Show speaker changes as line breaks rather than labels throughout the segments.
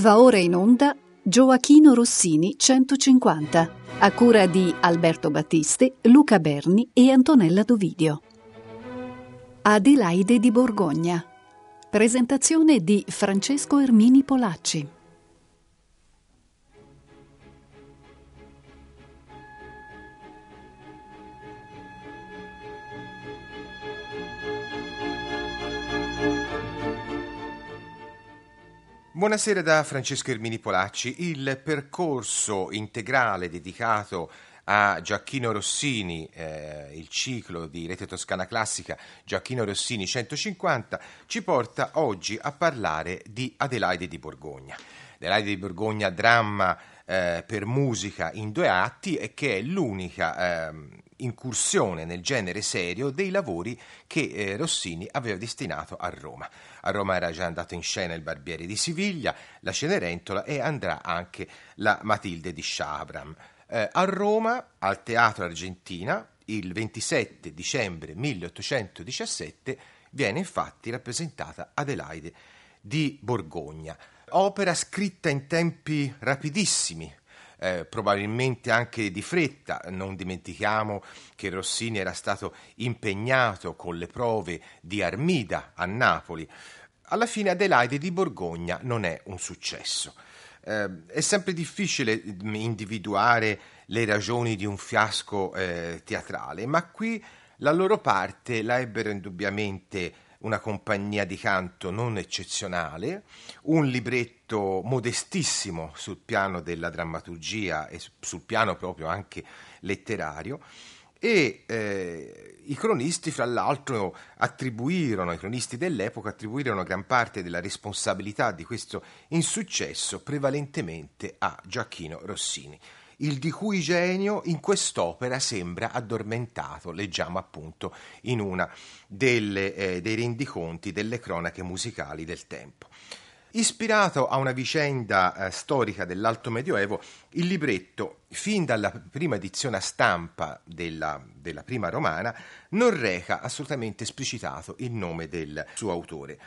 Va ora in onda Gioachino Rossini 150, a cura di Alberto Battisti, Luca Berni e Antonella Dovidio. Adelaide di Borgogna. Presentazione di Francesco Ermini Polacci.
Buonasera da Francesco Ermini Polacci. Il percorso integrale dedicato a Giacchino Rossini, eh, il ciclo di Rete Toscana Classica Giacchino Rossini 150, ci porta oggi a parlare di Adelaide di Borgogna. Adelaide di Borgogna, dramma eh, per musica in due atti e che è l'unica eh, incursione nel genere serio dei lavori che eh, Rossini aveva destinato a Roma. A Roma era già andato in scena il Barbiere di Siviglia, la Cenerentola e andrà anche la Matilde di Sciabram. Eh, a Roma, al Teatro Argentina, il 27 dicembre 1817 viene infatti rappresentata Adelaide di Borgogna, opera scritta in tempi rapidissimi, eh, probabilmente anche di fretta. Non dimentichiamo che Rossini era stato impegnato con le prove di Armida a Napoli. Alla fine Adelaide di Borgogna non è un successo. Eh, è sempre difficile mm, individuare le ragioni di un fiasco eh, teatrale, ma qui la loro parte la ebbero indubbiamente una compagnia di canto non eccezionale, un libretto modestissimo sul piano della drammaturgia e sul piano proprio anche letterario. E eh, i cronisti fra l'altro attribuirono, i cronisti dell'epoca attribuirono gran parte della responsabilità di questo insuccesso prevalentemente a Giacchino Rossini il di cui genio in quest'opera sembra addormentato, leggiamo appunto in una delle, eh, dei rendiconti delle cronache musicali del tempo. Ispirato a una vicenda eh, storica dell'Alto Medioevo, il libretto, fin dalla prima edizione a stampa della, della prima romana, non reca assolutamente esplicitato il nome del suo autore.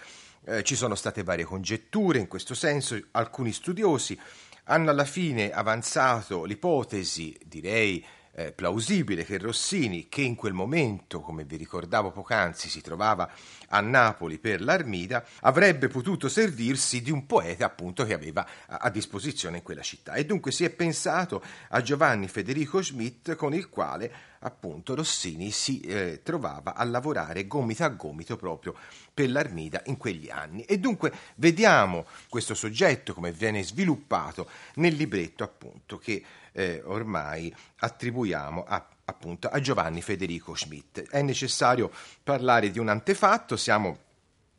Eh, ci sono state varie congetture in questo senso, alcuni studiosi hanno alla fine avanzato l'ipotesi, direi eh, plausibile, che Rossini, che in quel momento, come vi ricordavo poc'anzi, si trovava a Napoli per l'Armida, avrebbe potuto servirsi di un poeta appunto che aveva a, a disposizione in quella città. E dunque si è pensato a Giovanni Federico Schmidt con il quale appunto Rossini si eh, trovava a lavorare gomito a gomito proprio per l'Armida in quegli anni. E dunque vediamo questo soggetto come viene sviluppato nel libretto appunto che eh, ormai attribuiamo a appunto a Giovanni Federico Schmidt. È necessario parlare di un antefatto, siamo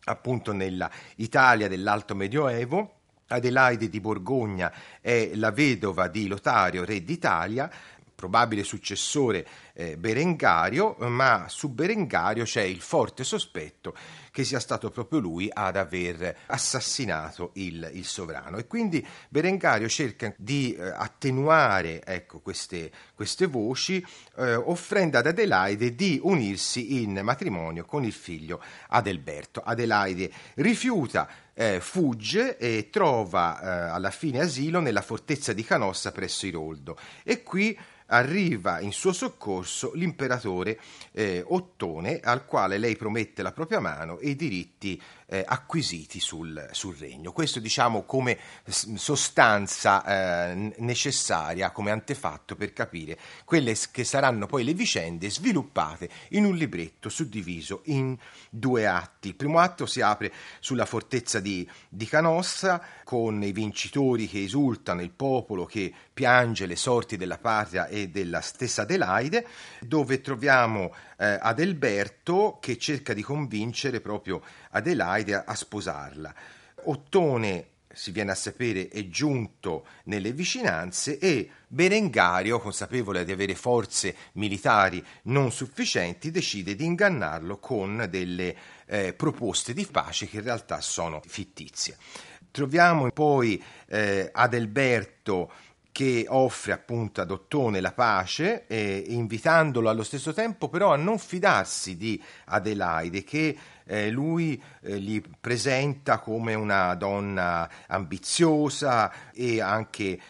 appunto nella Italia dell'Alto Medioevo. Adelaide di Borgogna è la vedova di Lotario, re d'Italia, probabile successore eh, Berengario, ma su Berengario c'è il forte sospetto che sia stato proprio lui ad aver assassinato il, il sovrano. E quindi Berengario cerca di eh, attenuare ecco, queste, queste voci, eh, offrendo ad Adelaide di unirsi in matrimonio con il figlio Adelberto. Adelaide rifiuta eh, fugge e trova eh, alla fine asilo nella fortezza di Canossa presso Iroldo e qui arriva in suo soccorso l'imperatore eh, Ottone al quale lei promette la propria mano e i diritti eh, acquisiti sul, sul, regno. Questo diciamo come sostanza eh, necessaria, come antefatto per capire quelle che saranno poi le vicende sviluppate in un libretto suddiviso in due atti. Il primo atto si apre sulla fortezza di, di Canossa con i vincitori che esultano, il popolo che piange le sorti della patria e della stessa Adelaide, dove troviamo eh, Adelberto che cerca di convincere proprio Adelaide a, sposarla. Ottone si viene a sapere, è giunto nelle vicinanze e Berengario, consapevole di avere forze militari non sufficienti, decide di ingannarlo con delle eh, proposte di pace che in realtà sono fittizie. Troviamo poi eh, Adelberto che offre appunto ad Ottone la pace, eh, invitandolo allo stesso tempo però a non fidarsi di Adelaide, che eh, lui eh, gli presenta come una donna ambiziosa e anche eh,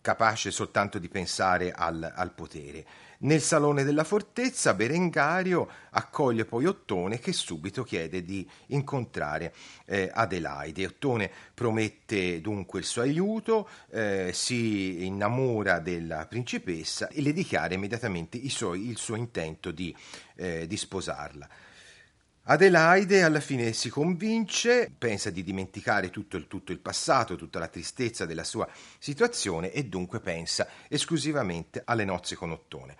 capace soltanto di pensare al, al potere. Nel salone della fortezza Berengario accoglie poi Ottone che subito chiede di incontrare eh, Adelaide. Ottone promette dunque il suo aiuto, eh, si innamora della principessa e le dichiara immediatamente suoi, il suo intento di, eh, di sposarla. Adelaide alla fine si convince, pensa di dimenticare tutto il, tutto il, passato, tutta la tristezza della sua situazione e dunque pensa esclusivamente alle nozze con Ottone.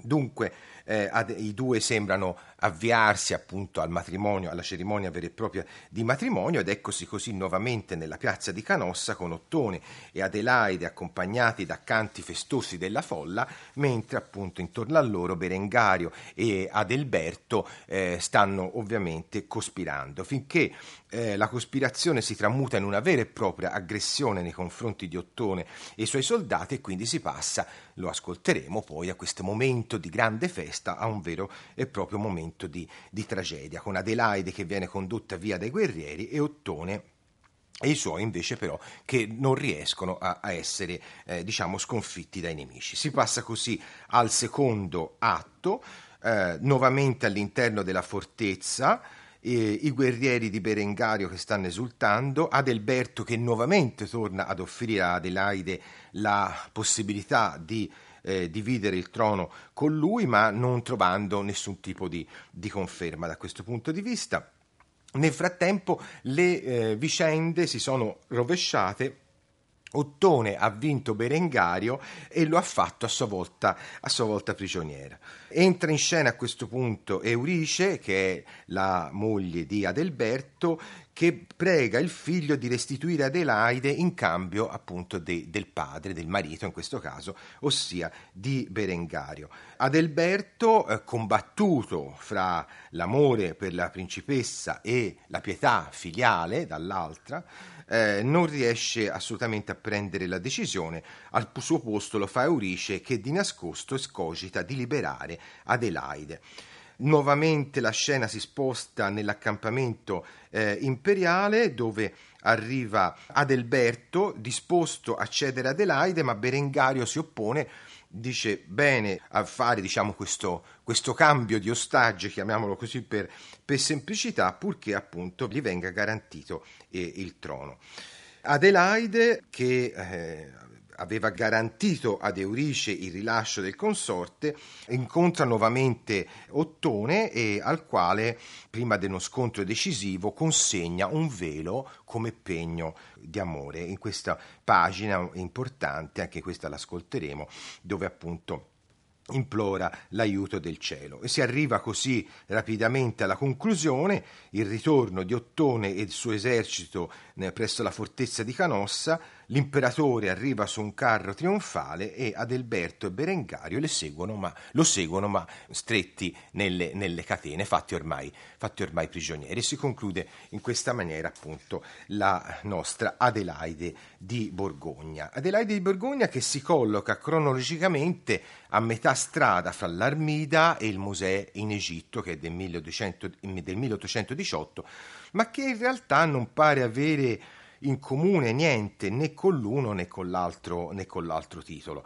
Dunque eh, i due sembrano avviarsi appunto al matrimonio, alla cerimonia vera e propria di matrimonio ed eccosi così nuovamente nella piazza di Canossa con Ottone e Adelaide accompagnati da canti festosi della folla, mentre appunto intorno a loro Berengario e Adelberto eh, stanno ovviamente cospirando, finché eh, la cospirazione si tramuta in una vera e propria aggressione nei confronti di Ottone e i suoi soldati e quindi si passa, lo ascolteremo poi, a questo momento di grande festa, a un vero e proprio momento momento di, di tragedia, con Adelaide che viene condotta via dai guerrieri e Ottone e i suoi invece però che non riescono a, a essere eh, diciamo sconfitti dai nemici. Si passa così al secondo atto, eh, nuovamente all'interno della fortezza, eh, i guerrieri di Berengario che stanno esultando, Adelberto che nuovamente torna ad offrire a Adelaide la possibilità di eh, dividere il trono con lui, ma non trovando nessun tipo di, di conferma da questo punto di vista. Nel frattempo le eh, vicende si sono rovesciate Ottone ha vinto Berengario e lo ha fatto a sua, volta, a sua volta prigioniera. Entra in scena a questo punto Eurice, che è la moglie di Adelberto, che prega il figlio di restituire Adelaide in cambio appunto de, del padre, del marito in questo caso, ossia di Berengario. Adelberto, eh, combattuto fra l'amore per la principessa e la pietà filiale dall'altra, eh, non riesce assolutamente a prendere la decisione, al suo posto lo fa Eurice che di nascosto escogita di liberare Adelaide. Nuovamente la scena si sposta nell'accampamento eh, imperiale dove arriva Adelberto disposto a cedere Adelaide ma Berengario si oppone dice bene a fare diciamo, questo, questo, cambio di ostaggi, chiamiamolo così per, per, semplicità, purché appunto gli venga garantito eh, il trono. Adelaide, che eh, aveva garantito ad Eurice il rilascio del consorte, incontra nuovamente Ottone e al quale, prima dello scontro decisivo, consegna un velo come pegno di amore. In questa pagina importante, anche questa l'ascolteremo, dove appunto implora l'aiuto del cielo e si arriva così rapidamente alla conclusione il ritorno di Ottone e il suo esercito presso la fortezza di Canossa l'imperatore arriva su un carro trionfale e Adelberto e Berengario seguono, ma, lo seguono ma stretti nelle, nelle catene fatti ormai, fatti ormai prigionieri. E si conclude in questa maniera appunto la nostra Adelaide di Borgogna. Adelaide di Borgogna che si colloca cronologicamente a metà strada fra l'Armida e il Mosè in Egitto, che è del, 1200, del 1818, ma che in realtà non pare avere in comune niente né con l'uno né con l'altro, né con l'altro titolo.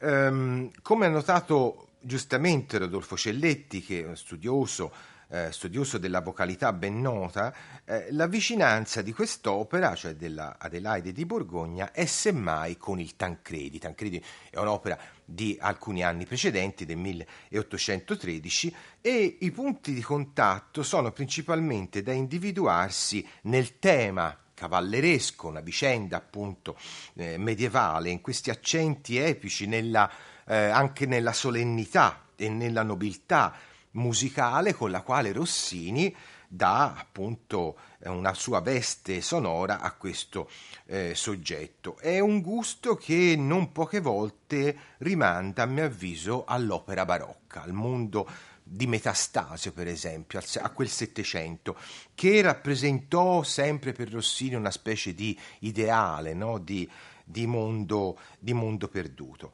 Um, come ha notato giustamente Rodolfo Celletti, che è uno studioso eh, studioso della vocalità ben nota, eh, la vicinanza di quest'opera, cioè della Adelaide di Borgogna, è semmai con il Tancredi. Tancredi è un'opera di alcuni anni precedenti, del 1813, e i punti di contatto sono principalmente da individuarsi nel tema cavalleresco, una vicenda appunto eh, medievale, in questi accenti epici, nella, eh, anche nella solennità e nella nobiltà musicale con la quale Rossini dà appunto una sua veste sonora a questo eh, soggetto. È un gusto che non poche volte rimanda, a mio avviso, all'opera barocca, al mondo di Metastasio, per esempio, a quel Settecento, che rappresentò sempre per Rossini una specie di ideale, no? di, di mondo, di mondo perduto.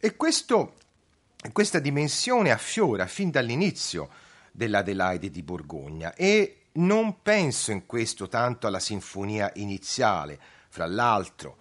E questo, questa dimensione affiora fin dall'inizio dell'Adelaide di Borgogna e non penso in questo tanto alla sinfonia iniziale, fra l'altro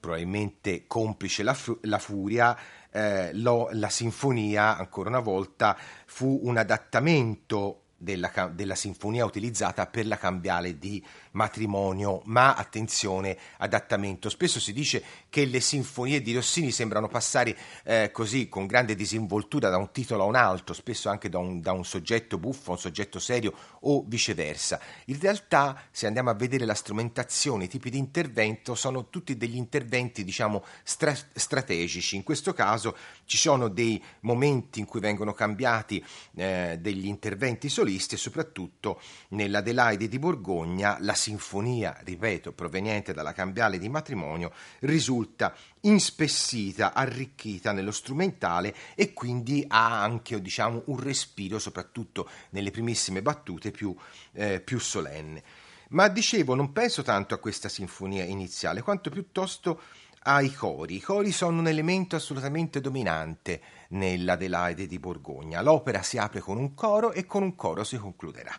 probabilmente complice la, fu- la furia, eh, lo, la sinfonia, ancora una volta, fu un adattamento della, della, sinfonia utilizzata per la cambiale di matrimonio, ma attenzione, adattamento. Spesso si dice che le sinfonie di Rossini sembrano passare eh, così con grande disinvoltura da un titolo a un altro, spesso anche da un, da un, soggetto buffo a un soggetto serio o viceversa. In realtà, se andiamo a vedere la strumentazione, i tipi di intervento, sono tutti degli interventi, diciamo, stra- strategici. In questo caso ci sono dei momenti in cui vengono cambiati eh, degli interventi solisti e soprattutto nell'Adelaide di Borgogna la sinfonia, ripeto, proveniente dalla cambiale di matrimonio, risulta inspessita, arricchita nello strumentale e quindi ha anche diciamo, un respiro, soprattutto nelle primissime battute, più, eh, più solenne. Ma dicevo, non penso tanto a questa sinfonia iniziale, quanto piuttosto ai cori. I cori sono un elemento assolutamente dominante nell'Adelaide di Borgogna. L'opera si apre con un coro e con un coro si concluderà.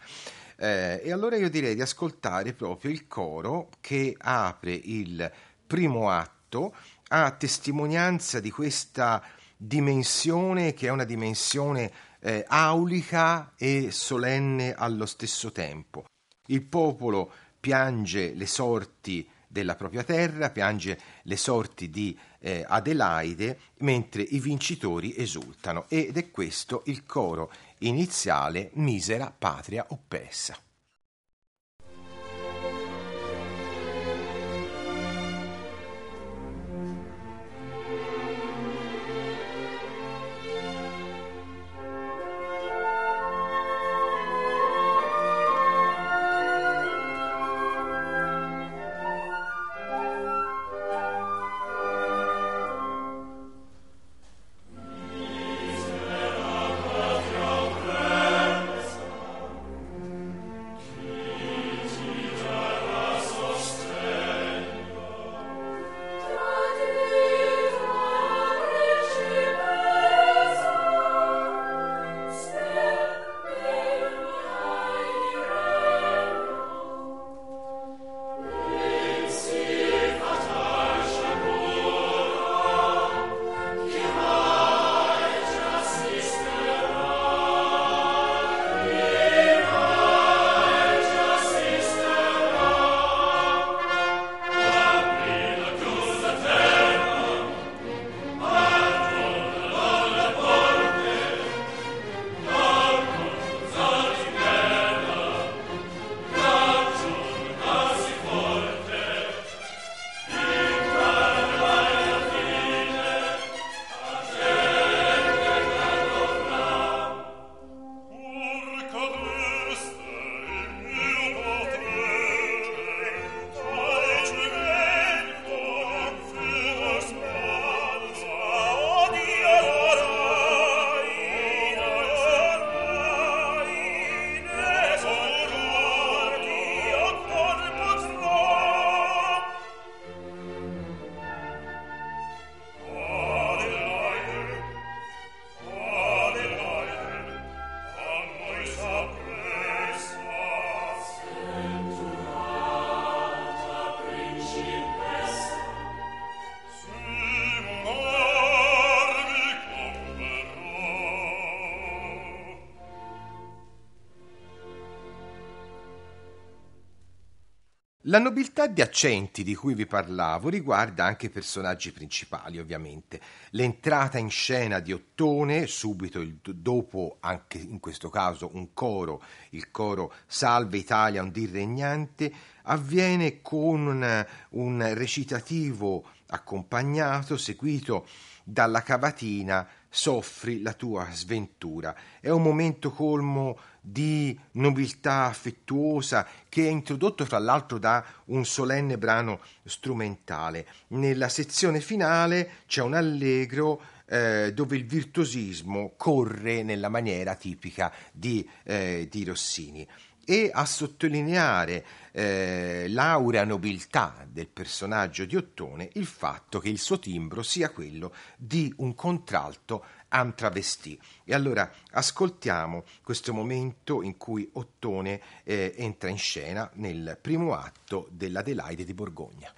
Eh, e allora io direi di ascoltare proprio il coro che apre il primo atto a testimonianza di questa dimensione che è una dimensione eh, aulica e solenne allo stesso tempo. Il popolo piange le sorti della propria terra, piange le sorti di eh, Adelaide, mentre i vincitori esultano ed è questo il coro iniziale Misera patria oppressa. La nobiltà di accenti di cui vi parlavo riguarda anche i personaggi principali, ovviamente. L'entrata in scena di Ottone, subito il, dopo, anche in questo caso, un coro, il coro Salve Italia, un dir regnante, avviene con un, un recitativo accompagnato, seguito dalla cavatina soffri la tua sventura. È un momento colmo di nobiltà affettuosa che è introdotto fra l'altro da un solenne brano strumentale. Nella sezione finale c'è un allegro eh, dove il virtuosismo corre nella maniera tipica di, eh, di Rossini.
E a sottolineare eh, l'aurea nobiltà del personaggio di Ottone il fatto che il suo timbro sia quello di un contralto am travestì. E allora ascoltiamo questo momento in cui Ottone eh, entra in scena nel primo atto dell'Adelaide di Borgogna.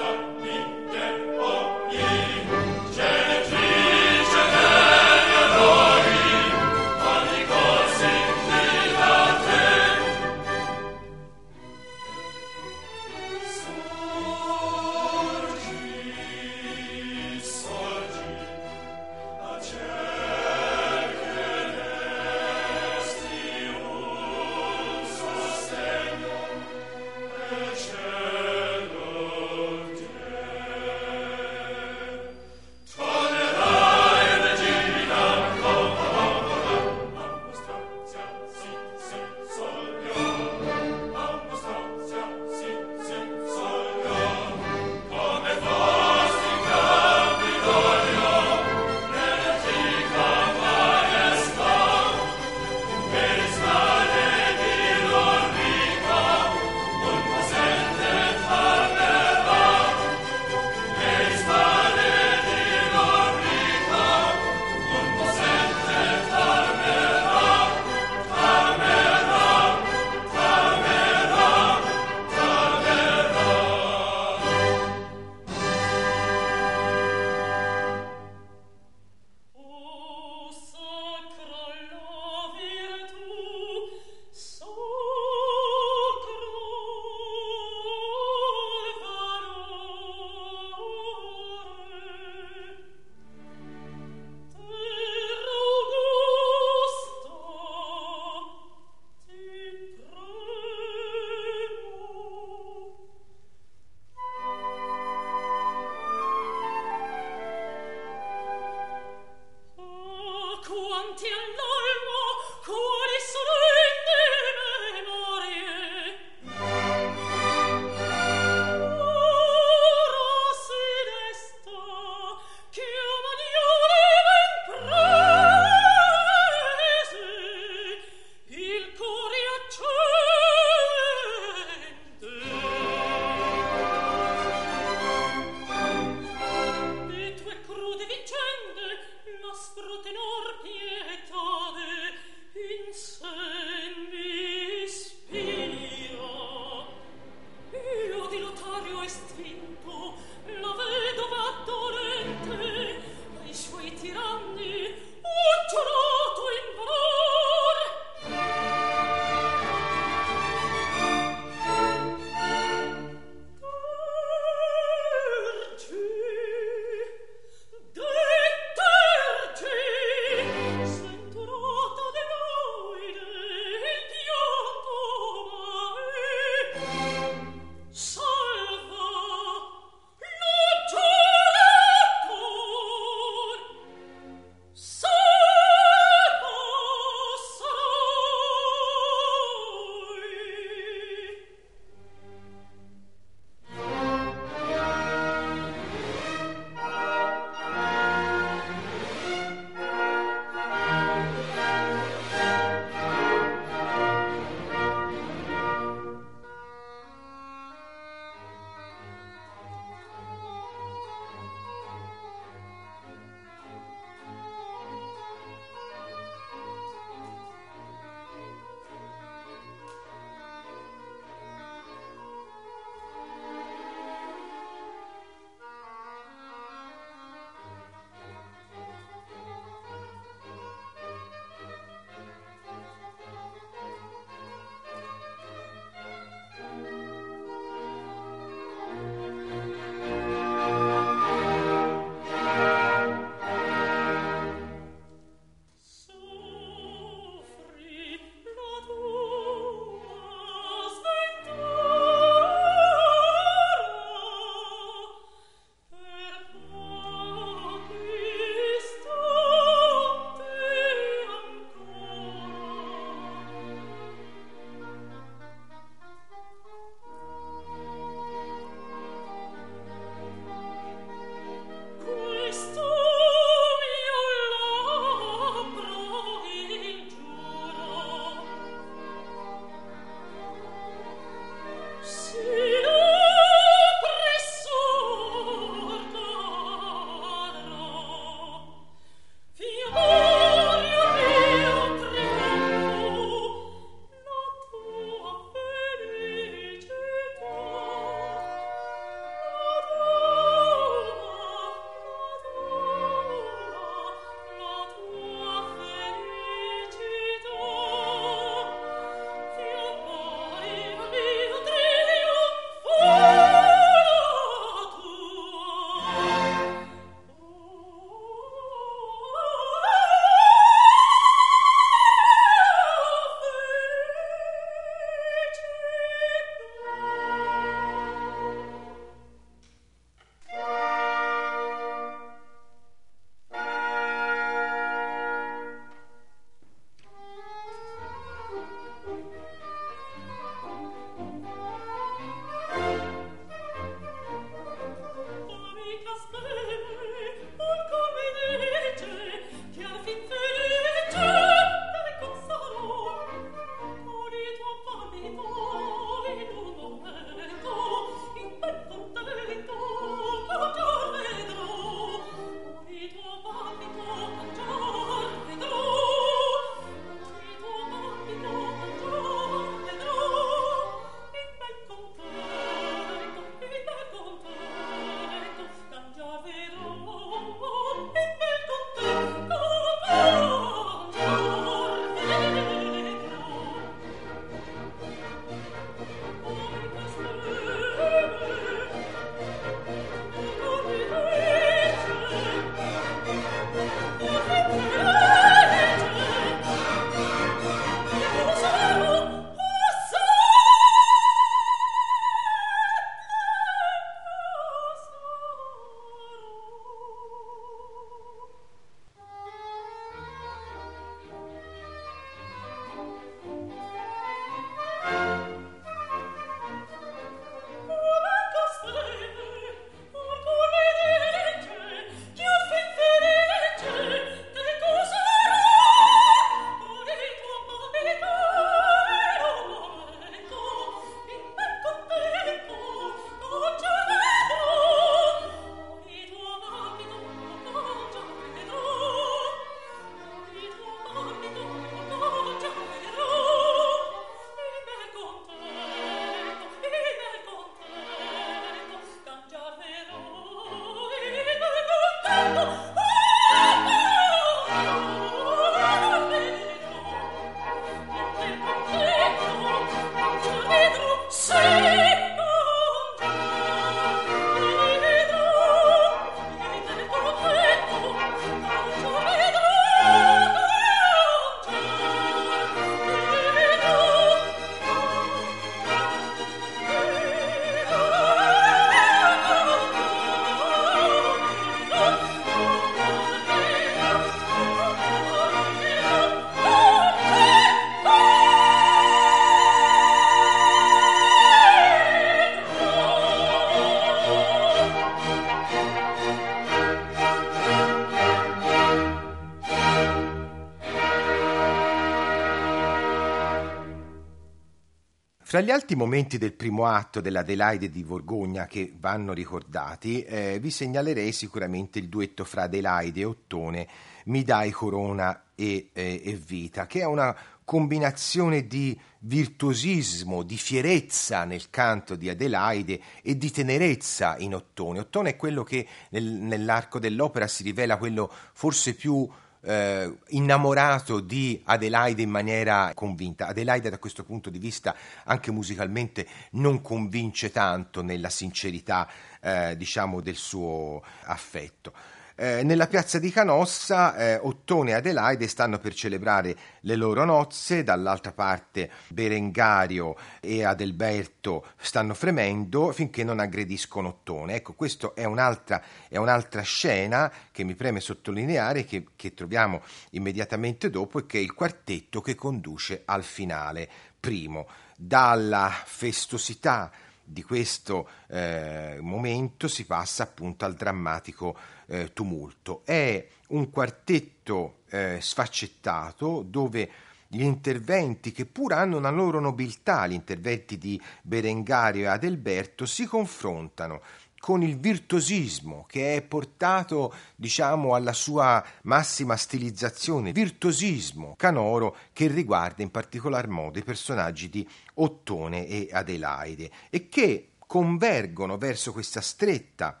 Fra gli altri momenti del primo atto dell'Adelaide di Borgogna che vanno ricordati, eh, vi segnalerei sicuramente il duetto fra Adelaide e Ottone, Mi dai corona e, e, e vita, che è una combinazione di virtuosismo, di fierezza nel canto di Adelaide e di tenerezza in Ottone. Ottone è quello che nel, nell'arco dell'opera si rivela quello forse più eh, innamorato di Adelaide in maniera convinta. Adelaide da questo punto di vista anche musicalmente non convince tanto nella sincerità eh, diciamo del suo affetto. Eh, nella piazza di Canossa eh, Ottone e Adelaide stanno per celebrare le loro nozze, dall'altra parte Berengario e Adelberto stanno fremendo finché non aggrediscono Ottone. Ecco, questa è un'altra, è un'altra scena che mi preme sottolineare, che, che troviamo immediatamente dopo e che è il quartetto che conduce al finale primo. Dalla festosità di questo eh, momento si passa appunto al drammatico eh, tumulto. È un quartetto eh, sfaccettato dove gli interventi che pur hanno una loro nobiltà, gli interventi di Berengario e Adelberto, si confrontano con il virtuosismo che è portato, diciamo, alla sua massima stilizzazione, virtuosismo canoro che riguarda in particolar modo i personaggi di Ottone e Adelaide e che convergono verso questa stretta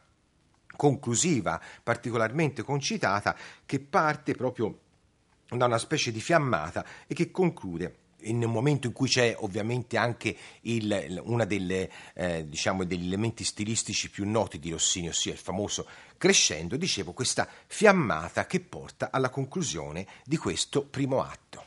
conclusiva particolarmente concitata che parte proprio da una specie di fiammata e che conclude in un momento in cui c'è ovviamente anche uno eh, diciamo, degli elementi stilistici più noti di Rossini, ossia il famoso crescendo, dicevo, questa fiammata che porta alla conclusione di questo primo atto.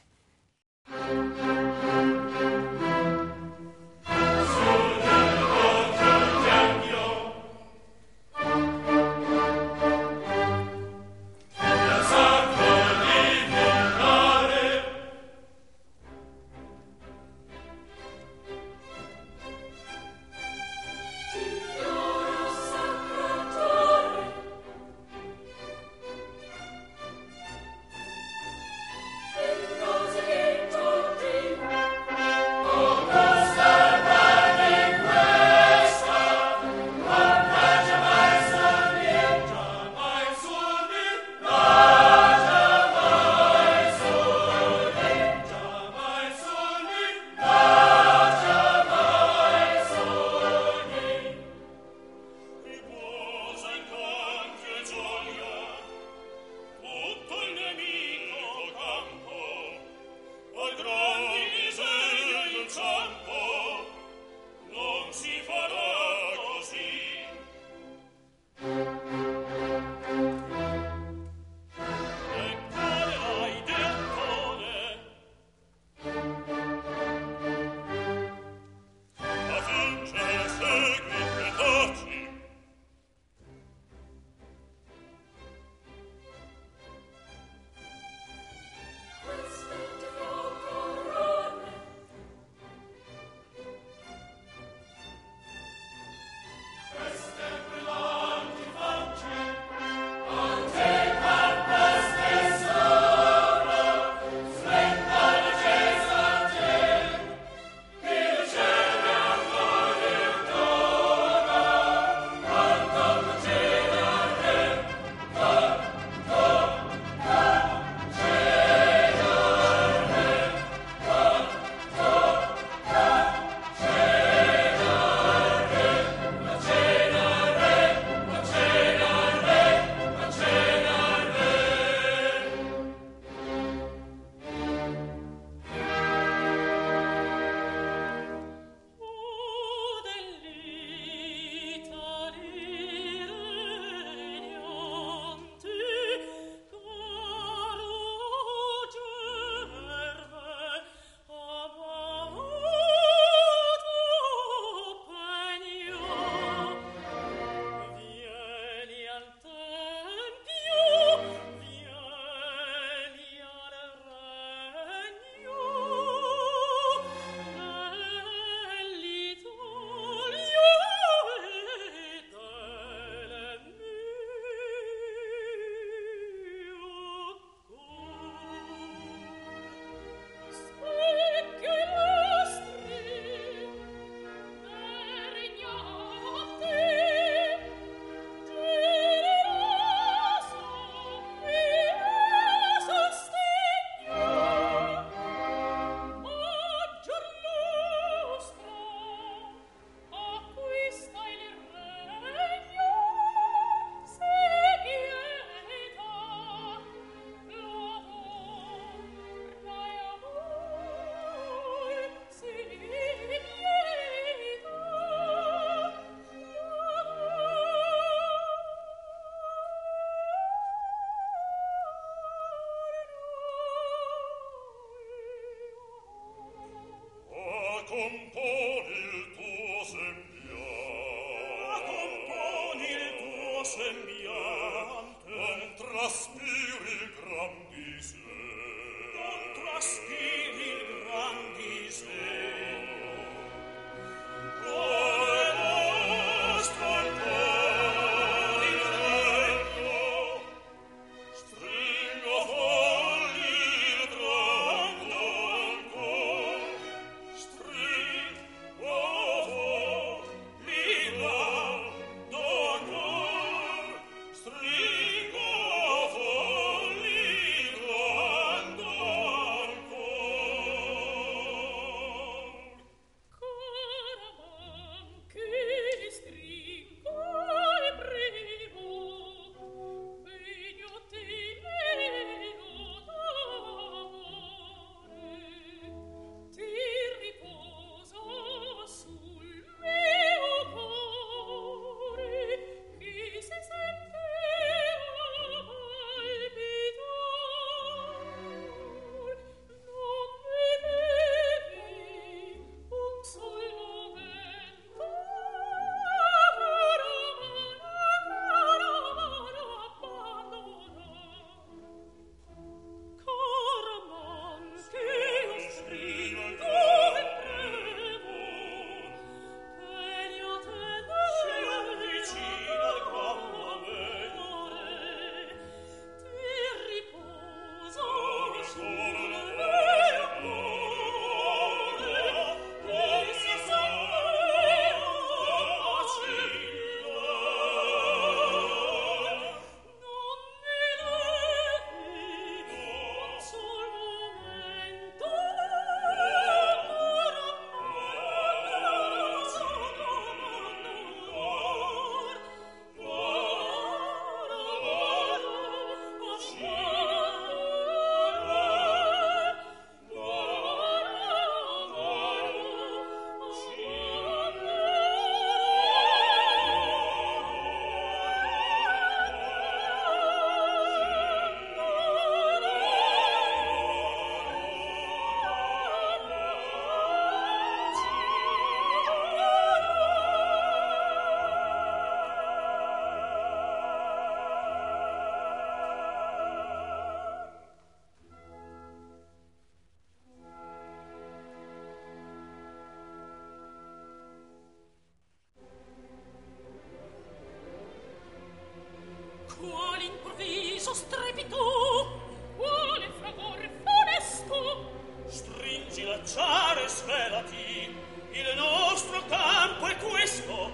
viso
strepito. Quale fragor funesto stringi l'acciare e svelati. Il nostro campo è questo.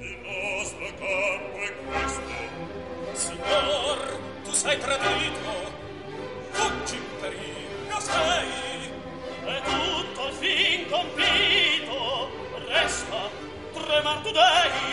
Il nostro campo è questo. Signor tu sei tradito. Fuggi
per
pericolo sei. È tutto al fin compito. Resta tremar tu dei.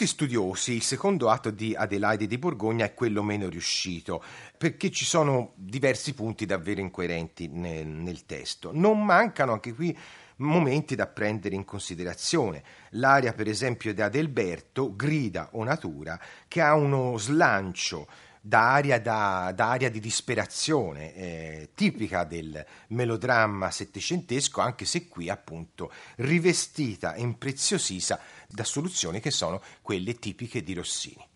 Molti studiosi il secondo atto di Adelaide di Borgogna è quello meno riuscito, perché ci sono diversi punti davvero incoerenti nel, nel testo. Non mancano anche qui momenti da prendere in considerazione. L'aria, per esempio, di Adelberto, Grida o Natura, che ha uno slancio da aria, da, da aria di disperazione, eh, tipica del melodramma settecentesco, anche se qui appunto rivestita e impreziosita da soluzioni che sono quelle tipiche di Rossini.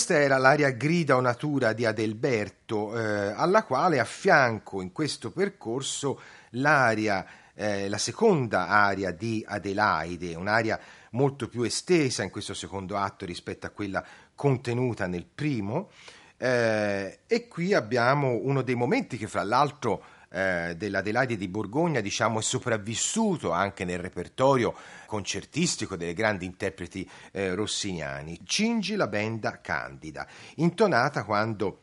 Questa era l'aria Grida o Natura di Adelberto, eh, alla quale affianco in questo percorso l'aria, eh, la seconda aria di Adelaide, un'aria molto più estesa in questo secondo atto rispetto a quella contenuta nel primo. Eh, e qui abbiamo uno dei momenti che fra l'altro eh, dell'Adelaide di Borgogna diciamo, è sopravvissuto anche nel repertorio concertistico delle grandi interpreti eh, rossiniani. Cingi la benda candida, intonata quando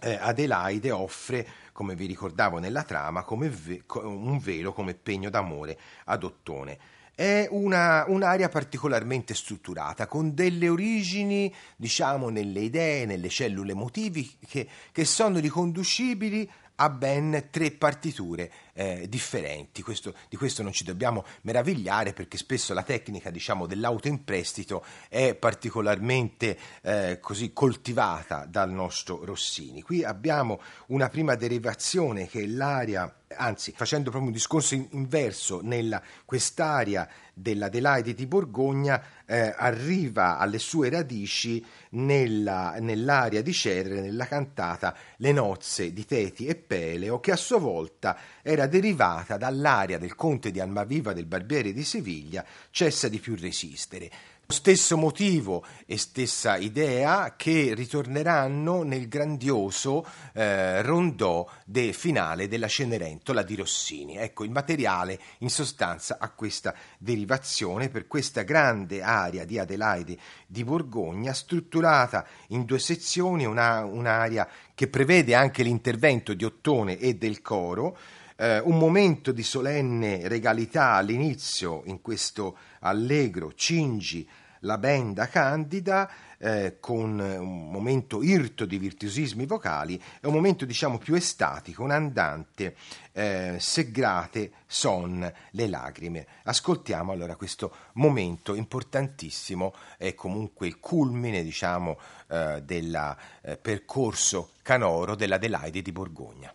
eh, Adelaide offre, come vi ricordavo nella trama, ve- un velo come pegno d'amore ad Ottone è una, un'area particolarmente strutturata, con delle origini, diciamo, nelle idee, nelle cellule emotivi che, che sono riconducibili ha ben tre partiture eh, differenti. Questo, di questo non ci dobbiamo meravigliare perché spesso la tecnica diciamo, dell'auto in prestito è particolarmente eh, così coltivata dal nostro Rossini. Qui abbiamo una prima derivazione che è l'aria anzi facendo proprio un discorso inverso nella quest'area dell'Adelaide di Borgogna eh, arriva alle sue radici nella, nell'area di Cerre, nella cantata Le nozze di Teti e Peleo, che a sua volta era derivata dall'area del conte di Almaviva del Barbiere di Siviglia, cessa di più resistere. Stesso motivo e stessa idea che ritorneranno nel grandioso eh, rondò de finale della Cenerentola di Rossini. Ecco, il materiale in sostanza ha questa derivazione per questa grande area di Adelaide di Borgogna, strutturata in due sezioni, una, un'area che prevede anche l'intervento di Ottone e del coro, eh, un momento di solenne regalità all'inizio in questo allegro Cingi la benda candida eh, con un momento irto di virtuosismi vocali e un momento diciamo più estatico, un andante eh, segrate son le lacrime. Ascoltiamo allora questo momento importantissimo e comunque il culmine diciamo eh, del eh, percorso canoro dell'Adelaide di Borgogna.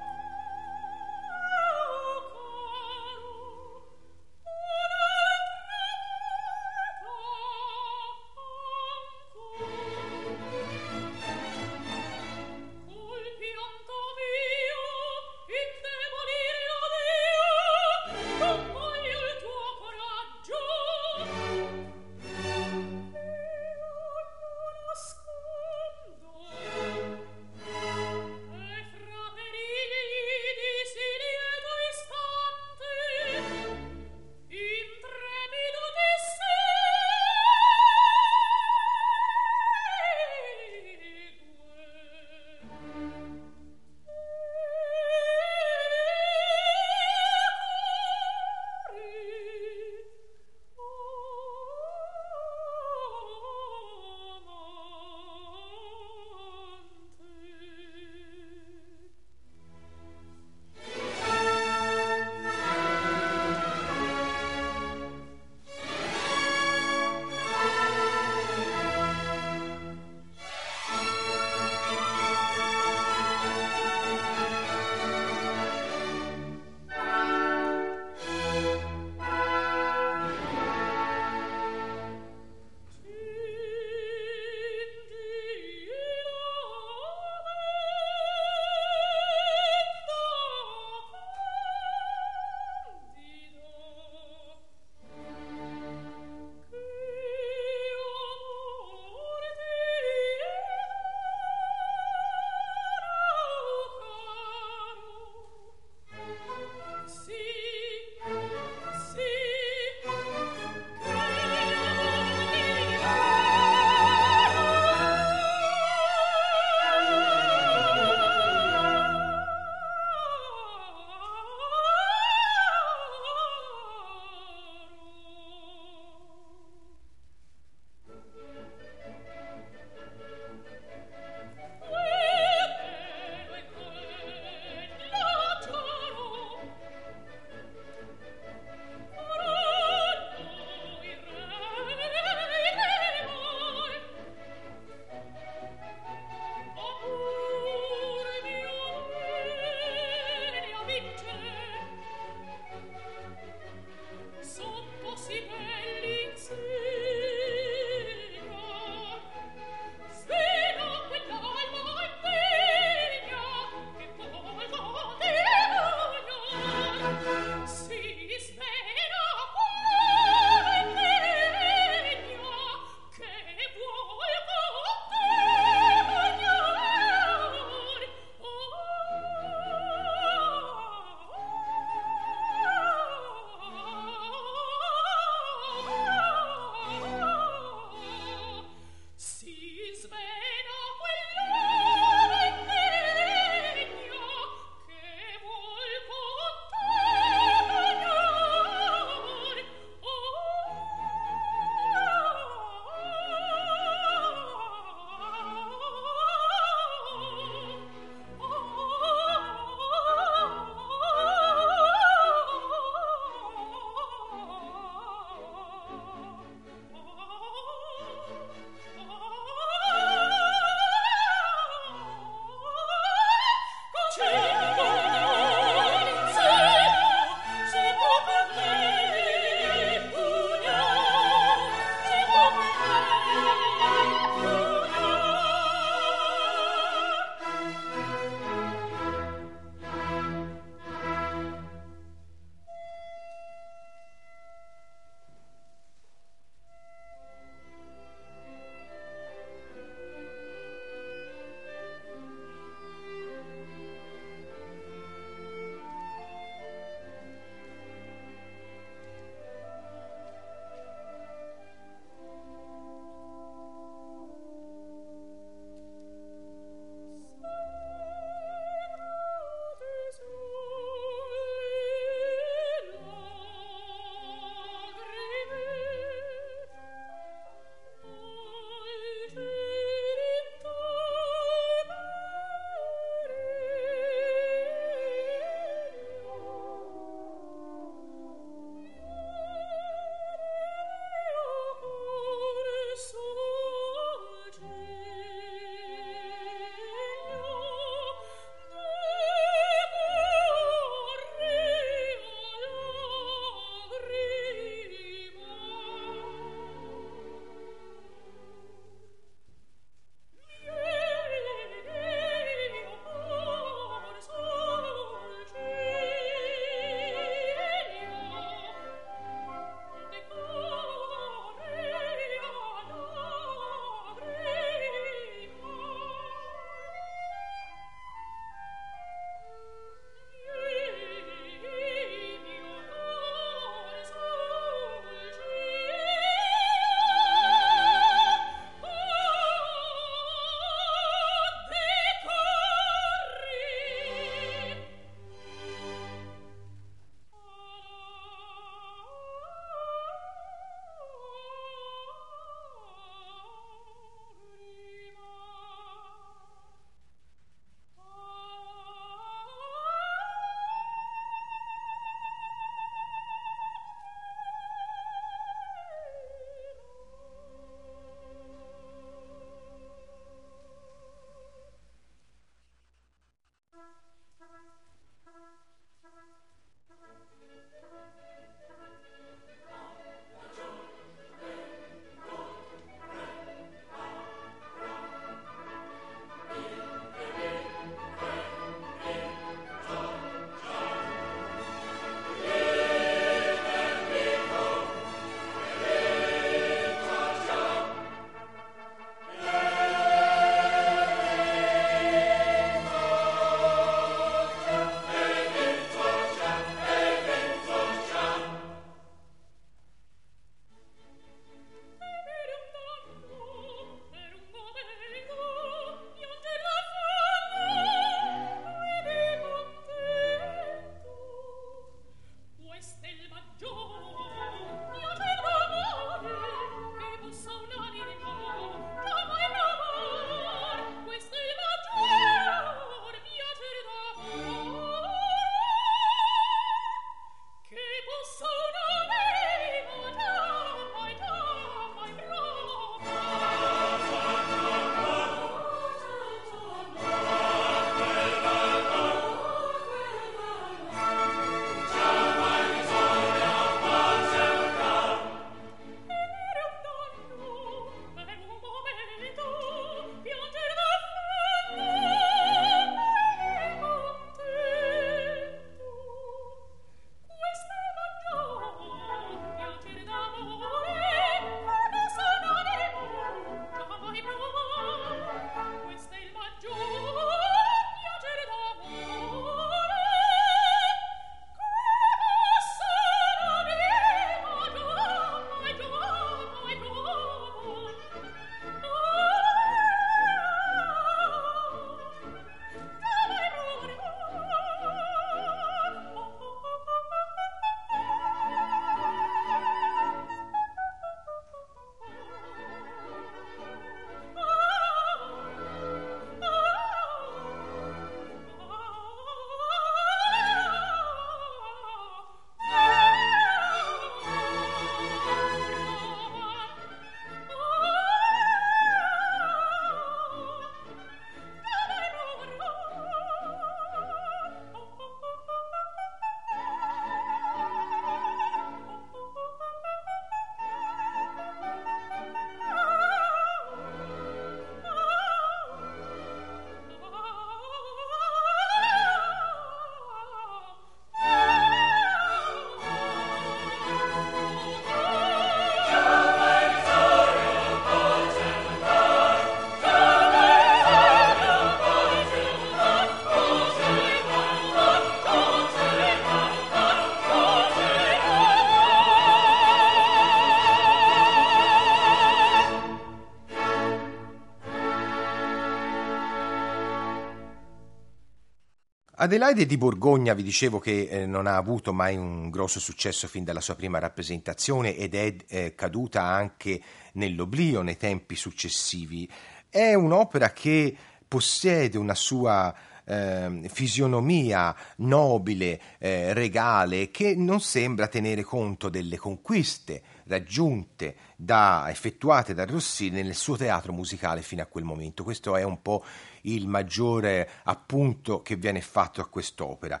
Adelaide di Borgogna, vi dicevo che eh, non ha avuto mai un grosso successo fin dalla sua prima rappresentazione ed è eh, caduta anche nell'oblio nei tempi successivi. È un'opera che possiede una sua eh, fisionomia nobile, eh, regale, che non sembra tenere conto delle conquiste raggiunte da, effettuate da Rossini nel suo teatro musicale fino a quel momento. Questo è un po' il maggiore appunto che viene fatto a quest'opera,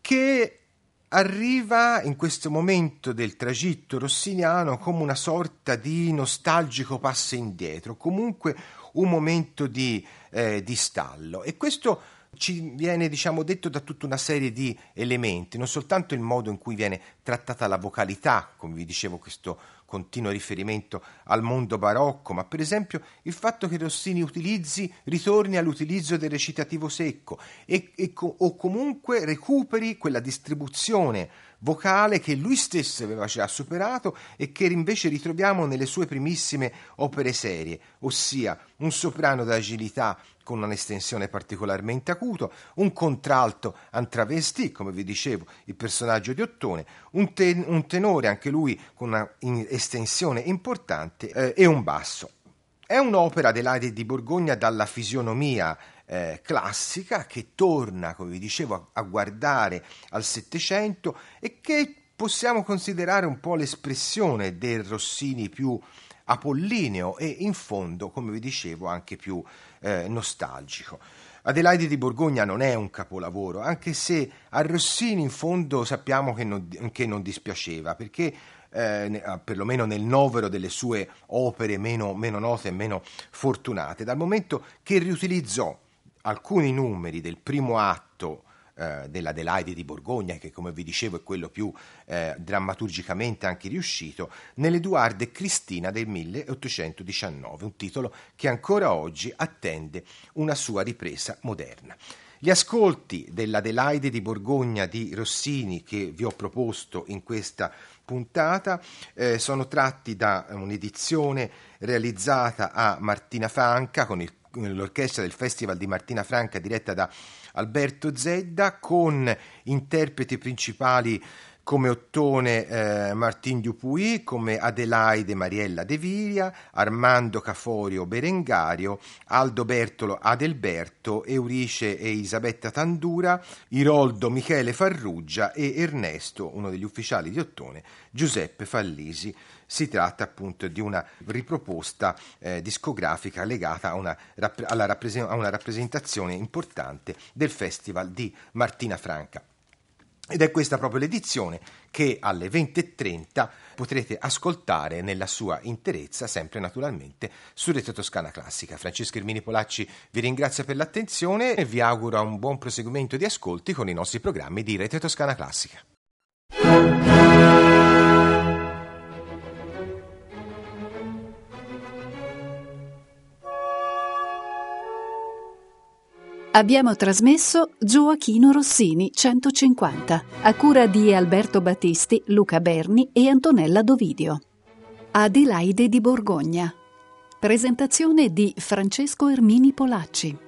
che arriva in questo momento del tragitto rossiniano come una sorta di nostalgico passo indietro, comunque un momento di, eh, di stallo. E questo ci viene diciamo, detto da tutta una serie di elementi, non soltanto il modo in cui viene trattata la vocalità, come vi dicevo questo continuo riferimento al mondo barocco, ma per esempio il fatto che Rossini utilizzi, ritorni all'utilizzo del recitativo secco e, e, o comunque recuperi quella distribuzione vocale che lui stesso aveva già superato e che invece ritroviamo nelle sue primissime opere serie, ossia un soprano d'agilità con un'estensione particolarmente acuto, un contralto antravesti, come vi dicevo, il personaggio di Ottone, un, ten- un tenore anche lui con una estensione importante eh, e un basso. È un'opera dell'Aide di Borgogna dalla fisionomia eh, classica che torna, come vi dicevo, a, a guardare al Settecento e che possiamo considerare un po' l'espressione del Rossini più apollineo e in fondo, come vi dicevo, anche più eh, nostalgico. Adelaide di Borgogna non è un capolavoro, anche se a Rossini in fondo sappiamo che non, che non dispiaceva, perché eh, ah, perlomeno nel novero delle sue opere meno, meno note e meno fortunate, dal momento che riutilizzò alcuni numeri del primo atto eh, dell'Adelaide di Borgogna, che come vi dicevo è quello più eh, drammaturgicamente anche riuscito, nell'Eduardo Cristina del 1819, un titolo che ancora oggi attende una sua ripresa moderna. Gli ascolti dell'Adelaide di Borgogna di Rossini che vi ho proposto in questa puntata eh, sono tratti da un'edizione realizzata a Martina Franca con il l'orchestra del Festival di Martina Franca diretta da Alberto Zedda con interpreti principali come Ottone eh, Martin Dupuy, come Adelaide Mariella De Viria, Armando Caforio Berengario, Aldo Bertolo Adelberto, Eurice e Isabetta Tandura, Iroldo Michele Farruggia e Ernesto, uno degli ufficiali di Ottone, Giuseppe Fallisi. Si tratta appunto di una riproposta eh, discografica legata a una, a una rappresentazione importante del Festival di Martina Franca. Ed è questa proprio l'edizione che alle 20.30 potrete ascoltare nella sua interezza, sempre naturalmente, su Rete Toscana Classica. Francesco Ermini Polacci vi ringrazia per l'attenzione e vi auguro un buon proseguimento di ascolti con i nostri programmi di Rete Toscana Classica.
Abbiamo trasmesso Gioachino Rossini 150 a cura di Alberto Battisti, Luca Berni e Antonella Dovidio. Adelaide di Borgogna. Presentazione di Francesco Ermini Polacci.